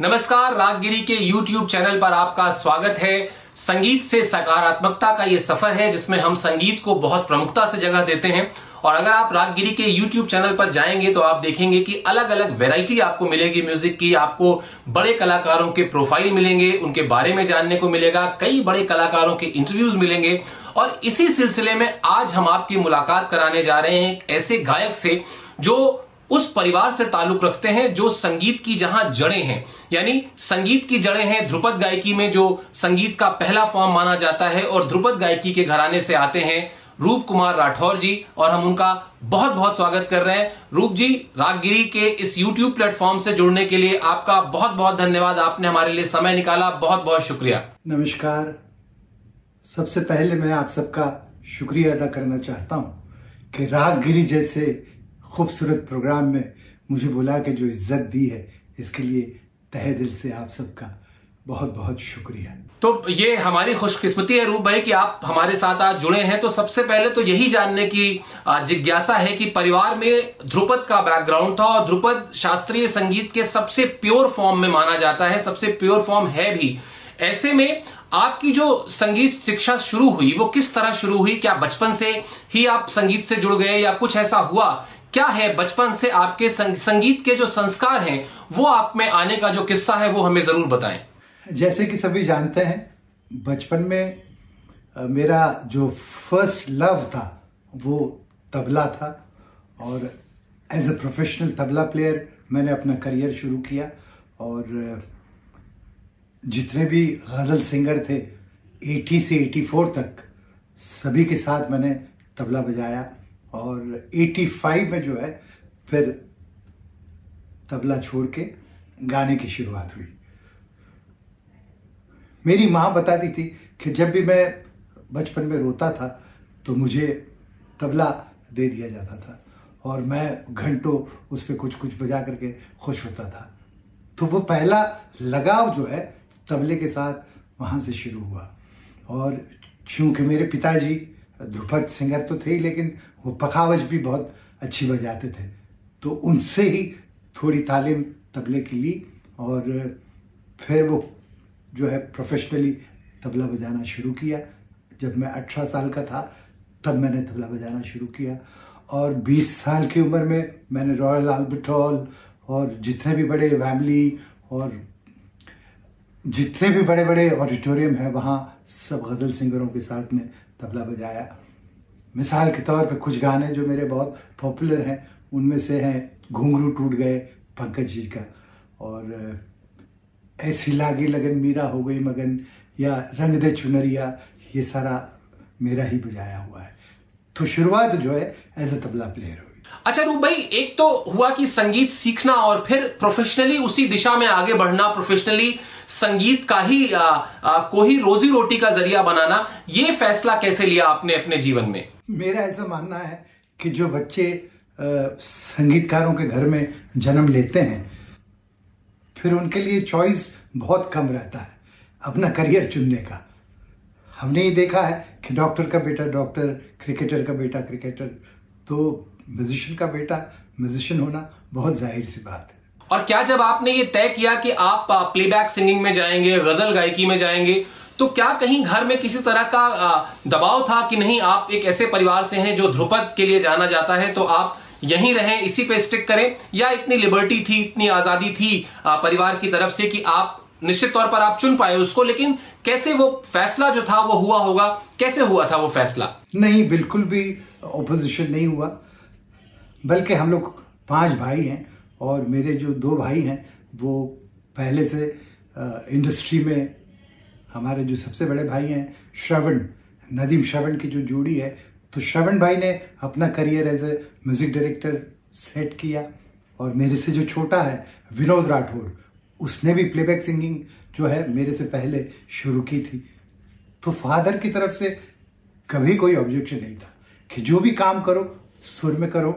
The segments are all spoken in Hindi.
नमस्कार, रागगिरी के YouTube चैनल पर आपका स्वागत है। संगीत से सकारात्मकता का ये सफ़र है, जिसमें हम संगीत को बहुत प्रमुखता से जगह देते हैं। और अगर आप रागगिरी के YouTube चैनल पर जाएँगे तो आप देखेंगे कि अलग अलग वैरायटी आपको मिलेगी म्यूज़िक की। आपको बड़े कलाकारों के प्रोफ़ाइल मिलेंगे, उनके बारे में जानने को मिलेगा, कई बड़े कलाकारों के इंटरव्यूज़ मिलेंगे। और इसी सिलसिले में आज हम आपकी मुलाकात कराने जा रहे हैं ऐसे गायक से, जो उस परिवार से ताल्लुक रखते हैं जो संगीत की जहाँ जड़ें हैं। यानी संगीत की जड़ें हैं ध्रुपद गायकी में, जो संगीत का पहला फॉर्म माना जाता है, और ध्रुपद गायकी के घराने से आते हैं रूप कुमार राठौर जी, और हम उनका बहुत बहुत स्वागत कर रहे हैं। रूप जी, रागगिरी के इस यूट्यूब प्लेटफॉर्म से जुड़ने के लिए आपका बहुत बहुत धन्यवाद। आपने हमारे लिए समय निकाला। बहुत बहुत शुक्रिया। नमस्कार। सबसे पहले मैं आप सबका शुक्रिया अदा करना चाहता हूँ कि रागगिरी जैसे खूबसूरत प्रोग्राम में मुझे बुला के जो इज़्ज़त दी है, इसके लिए तहे दिल से आप सबका बहुत बहुत शुक्रिया। तो ये हमारी खुशकिस्मती है रूप भाई कि आप हमारे साथ आज जुड़े हैं। तो सबसे पहले तो यही जानने की जिज्ञासा है कि परिवार में ध्रुपद का बैकग्राउंड था और ध्रुपद शास्त्रीय संगीत के सबसे प्योर फॉर्म में माना जाता है, सबसे प्योर फॉर्म है भी। ऐसे में आपकी जो संगीत शिक्षा शुरू हुई, वो किस तरह शुरू हुई? क्या बचपन से ही आप संगीत से जुड़ गए या कुछ ऐसा हुआ? क्या है बचपन से आपके संग, संगीत के जो संस्कार हैं वो आप में आने का जो किस्सा है वो हमें ज़रूर बताएँ। जैसे कि सभी जानते हैं बचपन में मेरा जो फ़र्स्ट लव था वो तबला था। और as a professional tabla player मैंने अपना करियर शुरू किया। और जितने भी गज़ल सिंगर थे 80 से 84 तक सभी के साथ मैंने तबला बजाया। और 85 में जो है, फिर तबला छोड़ के गाने की शुरुआत हुई। मेरी माँ बताती थी कि जब भी मैं बचपन में रोता था तो मुझे तबला दे दिया जाता था और मैं घंटों उस पर कुछ कुछ बजा करके खुश होता था। तो वो पहला लगाव जो है, तबले के साथ वहाँ से शुरू हुआ। और क्योंकि मेरे पिताजी ध्रुपद सिंगर तो थे ही, लेकिन वो पखावज भी बहुत अच्छी बजाते थे। तो उनसे ही थोड़ी तालीम तबले की ली और फिर वो जो है प्रोफेशनली तबला बजाना शुरू किया। जब मैं अठारह साल का था, तब मैंने तबला बजाना शुरू किया और 20 साल की उम्र में मैंने रॉयल आल्बर्ट हॉल और जितने भी बड़े फैमिली और जितने भी बड़े बड़े ऑडिटोरियम हैं, वहाँ सब गज़ल सिंगरों के साथ में तबला बजाया। मिसाल के तौर पे कुछ गाने जो मेरे बहुत पॉपुलर हैं, उनमें से हैं, घुंघरू टूट गए, पंकज जी का। और ऐसी लागी लगन मीरा हो गई मगन, या रंग दे चुनरिया, ये सारा मेरा ही बजाया हुआ है। तो शुरुआत जो है एज ए तबला प्लेयर हुई। अच्छा रूप भाई एक तो हुआ कि संगीत सीखना और फिर प्रोफेशनली उसी दिशा में आगे बढ़ना प्रोफेशनली संगीत का ही आ, आ, को ही रोजी रोटी का ज़रिया बनाना ये फैसला कैसे लिया आपने अपने जीवन में? मेरा ऐसा मानना है कि जो बच्चे आ, संगीतकारों के घर में जन्म लेते हैं फिर उनके लिए चॉइस बहुत कम रहता है अपना करियर चुनने का। हमने ये देखा है कि डॉक्टर का बेटा डॉक्टर क्रिकेटर का बेटा क्रिकेटर तो म्यूजिशियन का बेटा म्यूजिशियन होना बहुत ज़ाहिर सी बात है। और क्या जब आपने ये तय किया कि आप प्लेबैक सिंगिंग में जाएँगे गज़ल गायकी में जाएँगे तो क्या कहीं घर में किसी तरह का दबाव था कि नहीं आप एक ऐसे परिवार से हैं जो ध्रुपद के लिए जाना जाता है तो आप यहीं रहें इसी पे स्टिक करें? या इतनी लिबर्टी थी इतनी आज़ादी थी परिवार की तरफ़ से कि आप निश्चित तौर पर आप चुन पाए उसको लेकिन कैसे वो फैसला जो था वो हुआ होगा? कैसे हुआ था वो फैसला? नहीं बिल्कुल भी ओपोजिशन नहीं हुआ। बल्कि हम लोग पाँच भाई हैं और मेरे जो दो भाई हैं, वो पहले से इंडस्ट्री में हमारे जो सबसे बड़े भाई हैं, श्रवण, नदीम श्रवण की जो जोड़ी है तो श्रवण भाई ने अपना career as a music director set किया और मेरे से जो छोटा है, विनोद राठौर, उसने भी प्लेबैक सिंगिंग जो है मेरे से पहले शुरू की थी। तो फादर की तरफ़ से कभी कोई ऑब्जेक्शन नहीं था कि जो भी काम करो, सुर में करो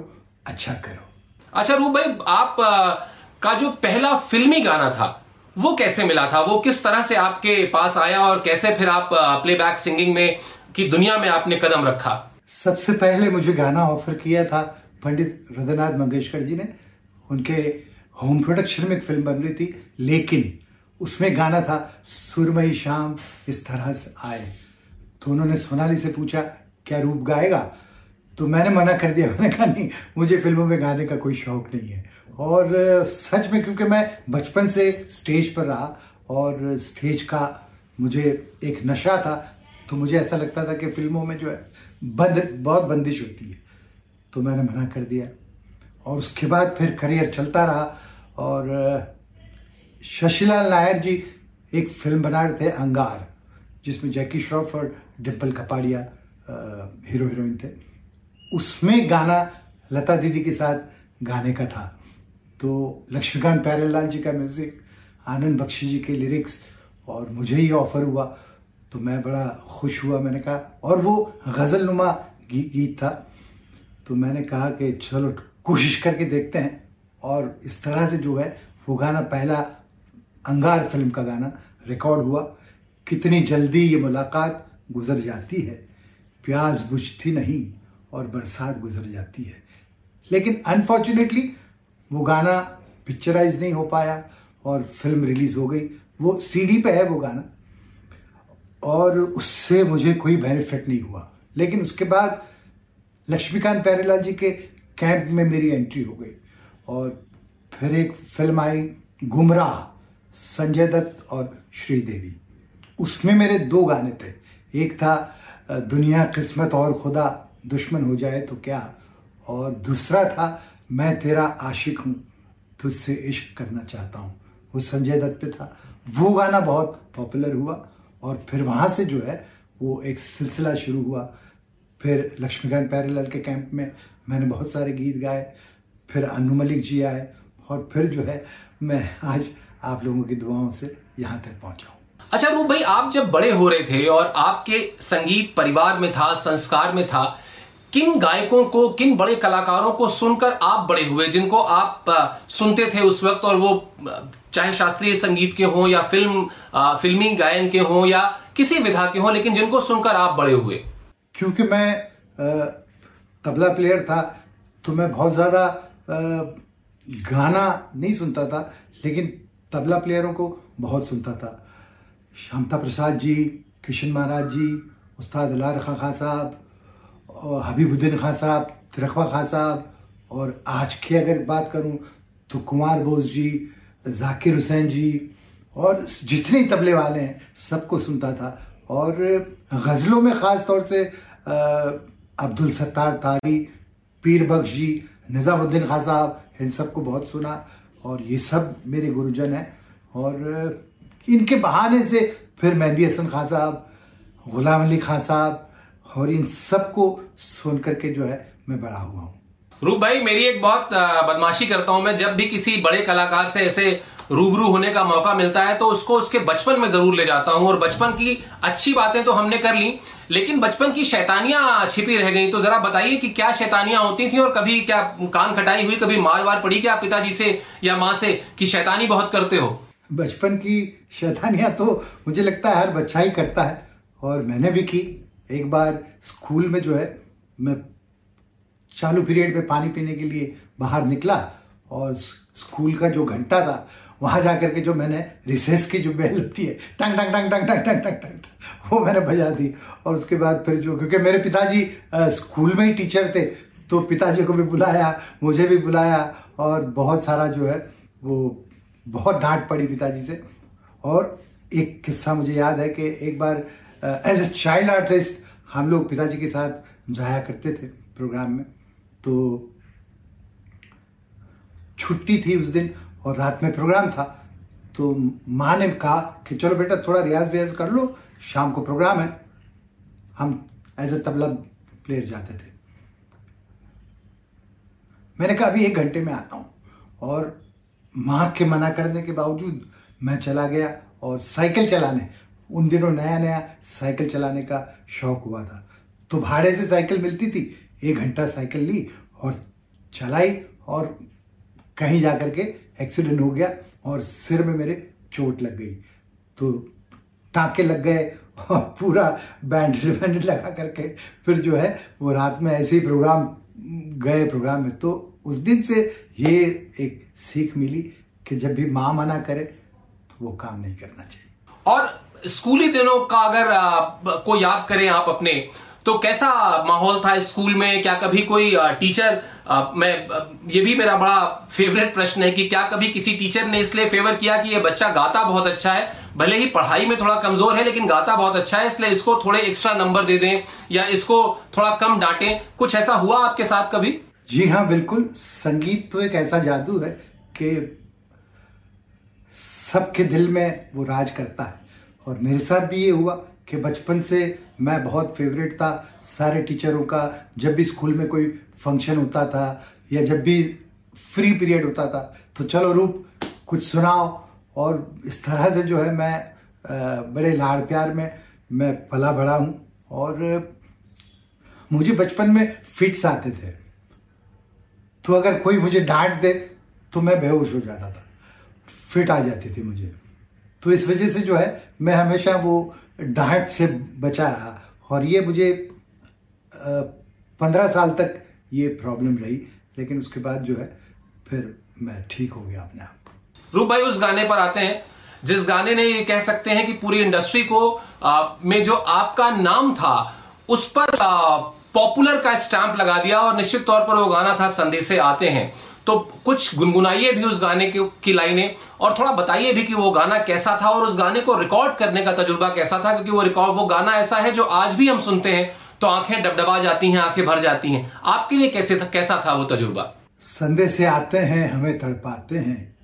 अच्छा करो। अच्छा रूप भाई आप का जो पहला फिल्मी गाना था वो कैसे मिला था? वो किस तरह से आपके पास आया और कैसे फिर आप प्लेबैक सिंगिंग में की दुनिया में आपने कदम रखा? सबसे पहले मुझे गाना ऑफ़र किया था पंडित रुद्रनाथ मंगेशकर जी ने। उनके होम प्रोडक्शन में एक फ़िल्म बन रही थी लेकिन उसमें गाना था सुरमई शाम इस तरह से आए। तो उन्होंने सोनाली से पूछा क्या रूप गाएगा? तो मैंने मना कर दिया। मैंने कहा, नहीं, मुझे फ़िल्मों में गाने का कोई शौक नहीं है। और, सच में, क्योंकि मैं बचपन से स्टेज पर रहा और स्टेज का मुझे एक नशा था तो मुझे ऐसा लगता था कि फ़िल्मों में जो है, बंद, बहुत बंदिश होती है। तो मैंने मना कर दिया। और उसके बाद फिर करियर चलता रहा और, शशिलाल नायर जी एक फ़िल्म बना रहे थे, अंगार, जिसमें जैकी श्रॉफ और डिम्पल कपाड़िया हीरो हीरोइन थे। उसमें गाना लता दीदी के साथ गाने का था। तो लक्ष्मीकांत प्यारेलाल जी का म्यूज़िक आनंद बख्शी जी के लिरिक्स और मुझे ये ऑफ़र हुआ। तो मैं बड़ा खुश हुआ, मैंने कहा। और वो गज़ल नुमा गीत था। तो मैंने कहा कि चलो कोशिश करके देखते हैं। और इस तरह से जो है, वो गाना पहला अंगार फ़िल्म का गाना रिकॉर्ड हुआ। कितनी जल्दी ये मुलाकात गुजर जाती है। प्याज बुझती नहीं। और बरसात गुजर जाती है। लेकिन अनफॉर्चुनेटली वो गाना पिक्चराइज नहीं हो पाया और फ़िल्म रिलीज़ हो गई। वो सीडी पे है वो गाना। और उससे मुझे कोई बेनिफिट नहीं हुआ। लेकिन उसके बाद लक्ष्मीकांत प्यारेलाल जी के कैंप में मेरी एंट्री हो गई। और फिर एक फ़िल्म आई गुमराह, संजय दत्त और श्रीदेवी। उसमें मेरे दो गाने थे। एक था दुनिया किस्मत और खुदा दुश्मन हो जाए तो क्या? और दूसरा था, मैं तेरा आशिक हूँ, तुझसे इश्क करना चाहता हूँ। वो संजय दत्त पे था। वो गाना बहुत पॉपुलर हुआ और फिर वहाँ से जो है, वो एक सिलसिला शुरू हुआ। फिर लक्ष्मीकांत प्यारेलाल के कैंप में मैंने बहुत सारे गीत गाए। फिर अनु मलिक जी आए और फिर जो है, मैं आज आप लोगों की दुआओं से यहाँ तक पहुँचा अच्छा रूप भाई, आप जब बड़े हो रहे थे और आपके संगीत परिवार में था, संस्कार में था किन गायकों को, किन बड़े कलाकारों को सुनकर आप बड़े हुए, जिनको आप सुनते थे उस वक्त और वो चाहे शास्त्रीय संगीत के हों या फ़िल्म फिल्मी गायन के हों या किसी विधा के हों, लेकिन जिनको सुनकर आप बड़े हुए? क्योंकि मैं तबला प्लेयर था तो मैं बहुत ज़्यादा गाना नहीं सुनता था, लेकिन तबला प्लेयरों को बहुत सुनता था। शामता प्रसाद जी, किशन महाराज जी, उस्ताद अलार खां खां साहब हबीबुद्दीन खान साहब, तिरखवा खां साहब, और आज की अगर बात करूँ तो कुमार बोस जी, जाकिर हुसैन जी, और जितने तबले वाले हैं, सबको सुनता था। और गज़लों में ख़ास तौर से अब्दुल सत्तार तारी, पीर बख्श जी, निज़ामुद्दीन खान साहब, इन सबको बहुत सुना। और ये सब मेरे गुरुजन हैं। और इनके बहाने से फिर मेहंदी हसन खान साहब, गुलाम अली खान साहब और इन सबको सुन करके जो है मैं बड़ा हुआ हूँ। रूप भाई मेरी एक बहुत बदमाशी करता हूँ मैं। जब भी किसी बड़े कलाकार से ऐसे रूबरू होने का मौका मिलता है तो उसको उसके बचपन में ज़रूर ले जाता हूँ। और बचपन की अच्छी बातें तो हमने कर ली लेकिन बचपन की शैतानियाँ छिपी रह गई। तो जरा बताइए कि क्या शैतानियाँ होती थी और कभी क्या कान खटाई हुई कभी मार वार पड़ी क्या पिताजी से या माँ से कि शैतानी बहुत करते हो? बचपन की शैतानियाँ तो मुझे लगता है हर बच्चा ही करता है और मैंने भी की। एक बार स्कूल में जो है, मैं चालू पीरियड में पानी पीने के लिए बाहर निकला और स्कूल का जो घंटा था, वहाँ जाकर के जो मैंने रिसेस की जो बेल होती है, टंग टंग टंग टंग टंग टंग टंग टंग, वो मैंने बजा दी और उसके बाद फिर जो, क्योंकि मेरे पिताजी स्कूल में ही टीचर थे तो पिताजी को भी बुलाया, मुझे भी बुलाया और बहुत सारा जो है, वो बहुत डांट पड़ी पिताजी से और एक किस्सा मुझे याद है कि एक बार एज ए चाइल्ड आर्टिस्ट हम लोग पिताजी के साथ जाया करते थे प्रोग्राम में। तो छुट्टी थी उस दिन और रात में प्रोग्राम था। तो माँ ने कहा कि चलो बेटा, थोड़ा रियाज व्याज कर लो, शाम को प्रोग्राम है। हम एज ए तबला प्लेयर जाते थे। मैंने कहा, अभी एक घंटे में आता हूँ। और माँ के मना करने के बावजूद मैं चला गया और साइकिल चलाने उन दिनों नया नया साइकिल चलाने का शौक हुआ था। तो भाड़े से साइकिल मिलती थी, एक घंटा साइकिल ली और चलाई और कहीं जा कर के एक्सीडेंट हो गया और सिर में मेरे चोट लग गई। तो टाँके लग गए और पूरा बैंडेज बैंडेज लगा करके फिर जो है वो रात में ऐसे ही प्रोग्राम, गए प्रोग्राम में। तो उस दिन से ये एक सीख मिली कि जब भी माँ मना करे तो वो काम नहीं करना चाहिए। और स्कूली दिनों का अगर को याद करें आप अपने तो कैसा माहौल था स्कूल में? क्या कभी कोई टीचर मैं ये भी मेरा बड़ा फेवरेट प्रश्न है कि क्या कभी किसी टीचर ने इसलिए फेवर किया कि ये बच्चा गाता बहुत अच्छा है? भले ही पढ़ाई में थोड़ा कमज़ोर है, लेकिन गाता बहुत अच्छा है, इसलिए इसको थोड़े एक्स्ट्रा नंबर दे दें, या इसको थोड़ा कम डांटें। कुछ ऐसा हुआ आपके साथ कभी? जी हाँ बिल्कुल। संगीत तो एक ऐसा जादू है कि सबके दिल में वो राज करता है। और मेरे साथ भी ये हुआ कि बचपन से मैं बहुत फेवरेट था। सारे टीचरों का जब भी स्कूल में कोई फ़ंक्शन होता था या जब भी फ्री पीरियड होता था तो चलो रूप, कुछ सुनाओ। और इस तरह से जो है मैं बड़े लाड़ प्यार में मैं पला बड़ा हूँ। और मुझे बचपन में फिट्स आते थे। तो अगर कोई मुझे डांट दे तो मैं बेहोश हो जाता था। फिट आ जाती थी मुझे। तो इस वजह से जो है मैं हमेशा वो डांट से बचा रहा। और ये मुझे पंद्रह साल तक ये प्रॉब्लम रही लेकिन उसके बाद जो है फिर मैं ठीक हो गया अपने आप रूप भाई उस गाने पर आते हैं जिस गाने ने ये कह सकते हैं कि पूरी इंडस्ट्री को आ, में जो आपका नाम था उस पर पॉपुलर का स्टैंप लगा दिया और निश्चित तौर पर वो गाना था संदेशे आते हैं। तो कुछ गुनगुनाइए भी उस गाने की, की लाइनें और थोड़ा बताइए भी कि वो गाना कैसा था और उस गाने को रिकॉर्ड करने का तजुर्बा कैसा था क्योंकि वो रिकॉर्ड वो गाना ऐसा है जो आज भी हम सुनते हैं तो आँखें डबडबा जाती हैं आँखें भर जाती हैं। आपके लिए कैसे था कैसा था वो तजुर्बा? संदेश से आते हैं हमें तड़पाते हैं।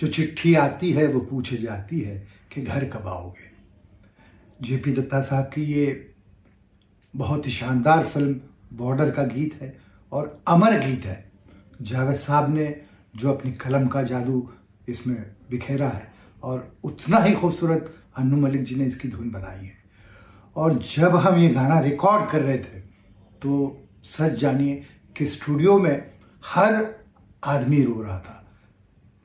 जो चिट्ठी आती है वो पूछ जाती है कि घर कब आओगे? जेपी दत्ता साहब की ये बहुत ही शानदार फ़िल्म बॉर्डर का गीत है और अमर गीत है। जावेद साहब ने जो अपनी कलम का जादू इसमें बिखेरा है और उतना ही खूबसूरत अन्नू मलिक जी ने इसकी धुन बनाई है। और जब हम ये गाना रिकॉर्ड कर रहे थे तो सच जानिए कि स्टूडियो में हर आदमी रो रहा था।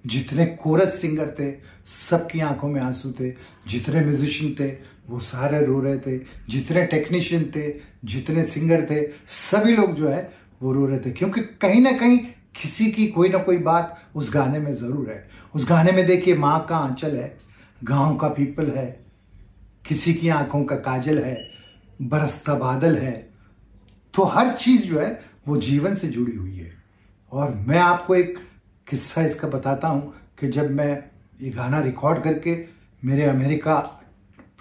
जितने कोरस सिंगर थे, सबकी आँखों में आँसू थे। जितने म्यूजिशियन थे, वो सारे रो रहे थे। जितने टेक्नीशियन थे, जितने सिंगर थे, सभी लोग जो है, वो रो रहे थे। क्योंकि कहीं ना कहीं किसी की कोई ना कोई बात उस गाने में ज़रूर है। उस गाने में देखिए माँ का आंचल है, गाँव का पीपल है, किसी की आँखों का काजल है, बरसता बादल है। तो हर चीज़ जो है, वो जीवन से जुड़ी हुई है। और मैं आपको एक किस्सा इसका बताता हूँ कि जब मैं ये गाना रिकॉर्ड करके मेरे अमेरिका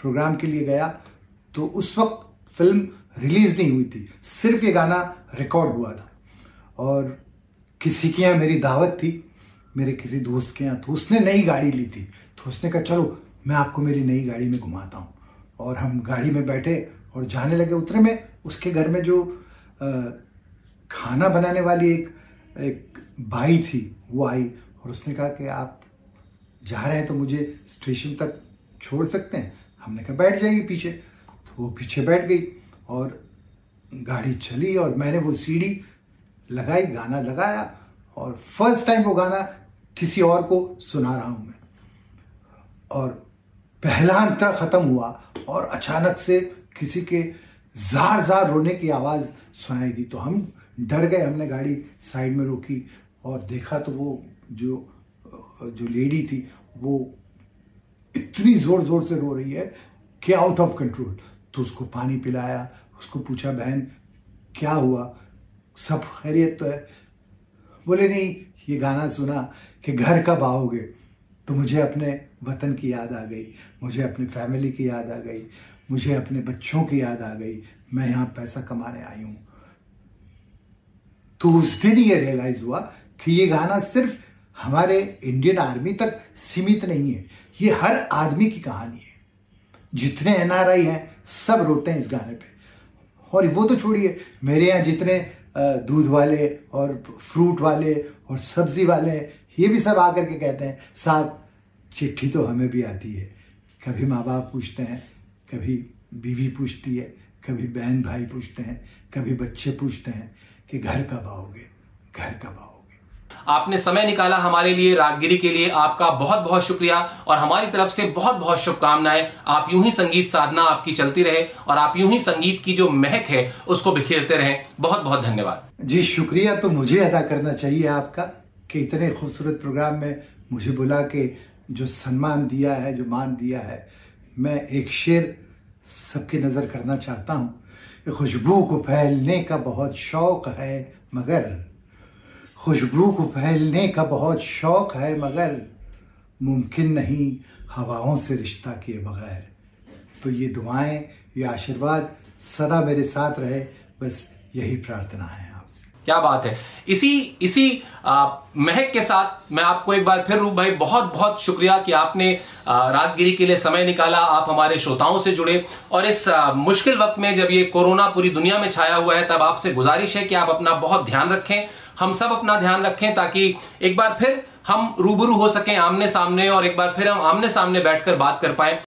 प्रोग्राम के लिए गया तो उस वक्त फ़िल्म रिलीज़ नहीं हुई थी। सिर्फ़ ये गाना रिकॉर्ड हुआ था। और किसी के यहाँ मेरी दावत थी मेरे किसी दोस्त के यहाँ। तो उसने नई गाड़ी ली थी। तो उसने कहा चलो मैं आपको मेरी नई गाड़ी में घुमाता हूँ। और हम गाड़ी में बैठे और जाने लगे उतरे में। उसके घर में जो आ, खाना बनाने वाली एक एक बाई थी वो आई और उसने कहा कि आप जा रहे हैं तो मुझे स्टेशन तक छोड़ सकते हैं? हमने कहा बैठ जाइए पीछे। तो वो पीछे बैठ गई और गाड़ी चली और मैंने वो सीढ़ी लगाई, गाना लगाया और फ़र्स्ट टाइम वो गाना किसी और को सुना रहा हूँ मैं। और पहला अंतर खत्म हुआ और अचानक से किसी के जार जार रोने की आवाज़ सुनाई दी। तो हम डर गए, हमने गाड़ी साइड में रोकी और देखा तो वो जो जो लेडी थी, वो इतनी ज़ोर ज़ोर से रो रही है कि आउट ऑफ़ कंट्रोल तो उसको पानी पिलाया, उसको पूछा, बहन, क्या हुआ? सब खैरियत तो है। बोले, नहीं, ये गाना सुना कि घर कब आओगे? तो मुझे अपने वतन की याद आ गई, मुझे अपनी फैमिली की याद आ गई, मुझे अपने बच्चों की याद आ गई, मैं यहाँ पैसा कमाने आई हूँ। तो उस दिन ये रियलाइज़ हुआ कि ये गाना सिर्फ़ हमारे इंडियन आर्मी तक सीमित नहीं है, ये हर आदमी की कहानी है। जितने एनआरआई हैं, सब रोते हैं इस गाने पे। और वो तो छोड़िए, मेरे यहाँ जितने दूध वाले और फ्रूट वाले और सब्ज़ी वाले, ये भी सब आकर के कहते हैं, साहब, चिट्ठी तो हमें भी आती है। कभी माँ बाप पूछते हैं, कभी बीवी पूछती है, कभी बहन भाई पूछते हैं, कभी बच्चे पूछते हैं कि घर कब आओगे? घर कब आओगे? आपने समय निकाला हमारे लिए, रागगिरी के लिए आपका बहुत बहुत शुक्रिया और हमारी तरफ़ से बहुत बहुत शुभकामनाएँ। आप यूँ ही संगीत साधना आपकी चलती रहे और आप यूँ ही संगीत की जो महक है, उसको बिखेरते रहे। बहुत बहुत धन्यवाद। जी, शुक्रिया तो मुझे अदा करना चाहिए आपका कि इतने खूबसूरत प्रोग्राम में मुझे बुला के जो सम्मान दिया है, जो मान दिया है, मैं एक शेर सबकी नज़र करना चाहता हूँ। खुशबू को फैलने का बहुत शौक है, मगर खुशबू को फैलने का बहुत शौक है मगर मुमकिन नहीं हवाओं से रिश्ता किए बगैर। तो ये दुआएँ ये आशीर्वाद सदा मेरे साथ रहे। बस यही प्रार्थना है आपसे। क्या बात है। इसी इसी आ, महक के साथ मैं आपको एक बार फिर रूप भाई बहुत बहुत शुक्रिया कि आपने रातगिरी के लिए समय निकाला आप हमारे श्रोताओं से जुड़े। और इस आ, मुश्किल वक्त में जब ये कोरोना पूरी दुनिया में छाया हुआ है तब आपसे गुजारिश है कि आप अपना बहुत ध्यान रखें। हम सब अपना ध्यान रखें ताकि एक बार फिर हम रूबरू हो सकें आमने सामने और एक बार फिर हम आमने सामने बैठकर बात कर पाए।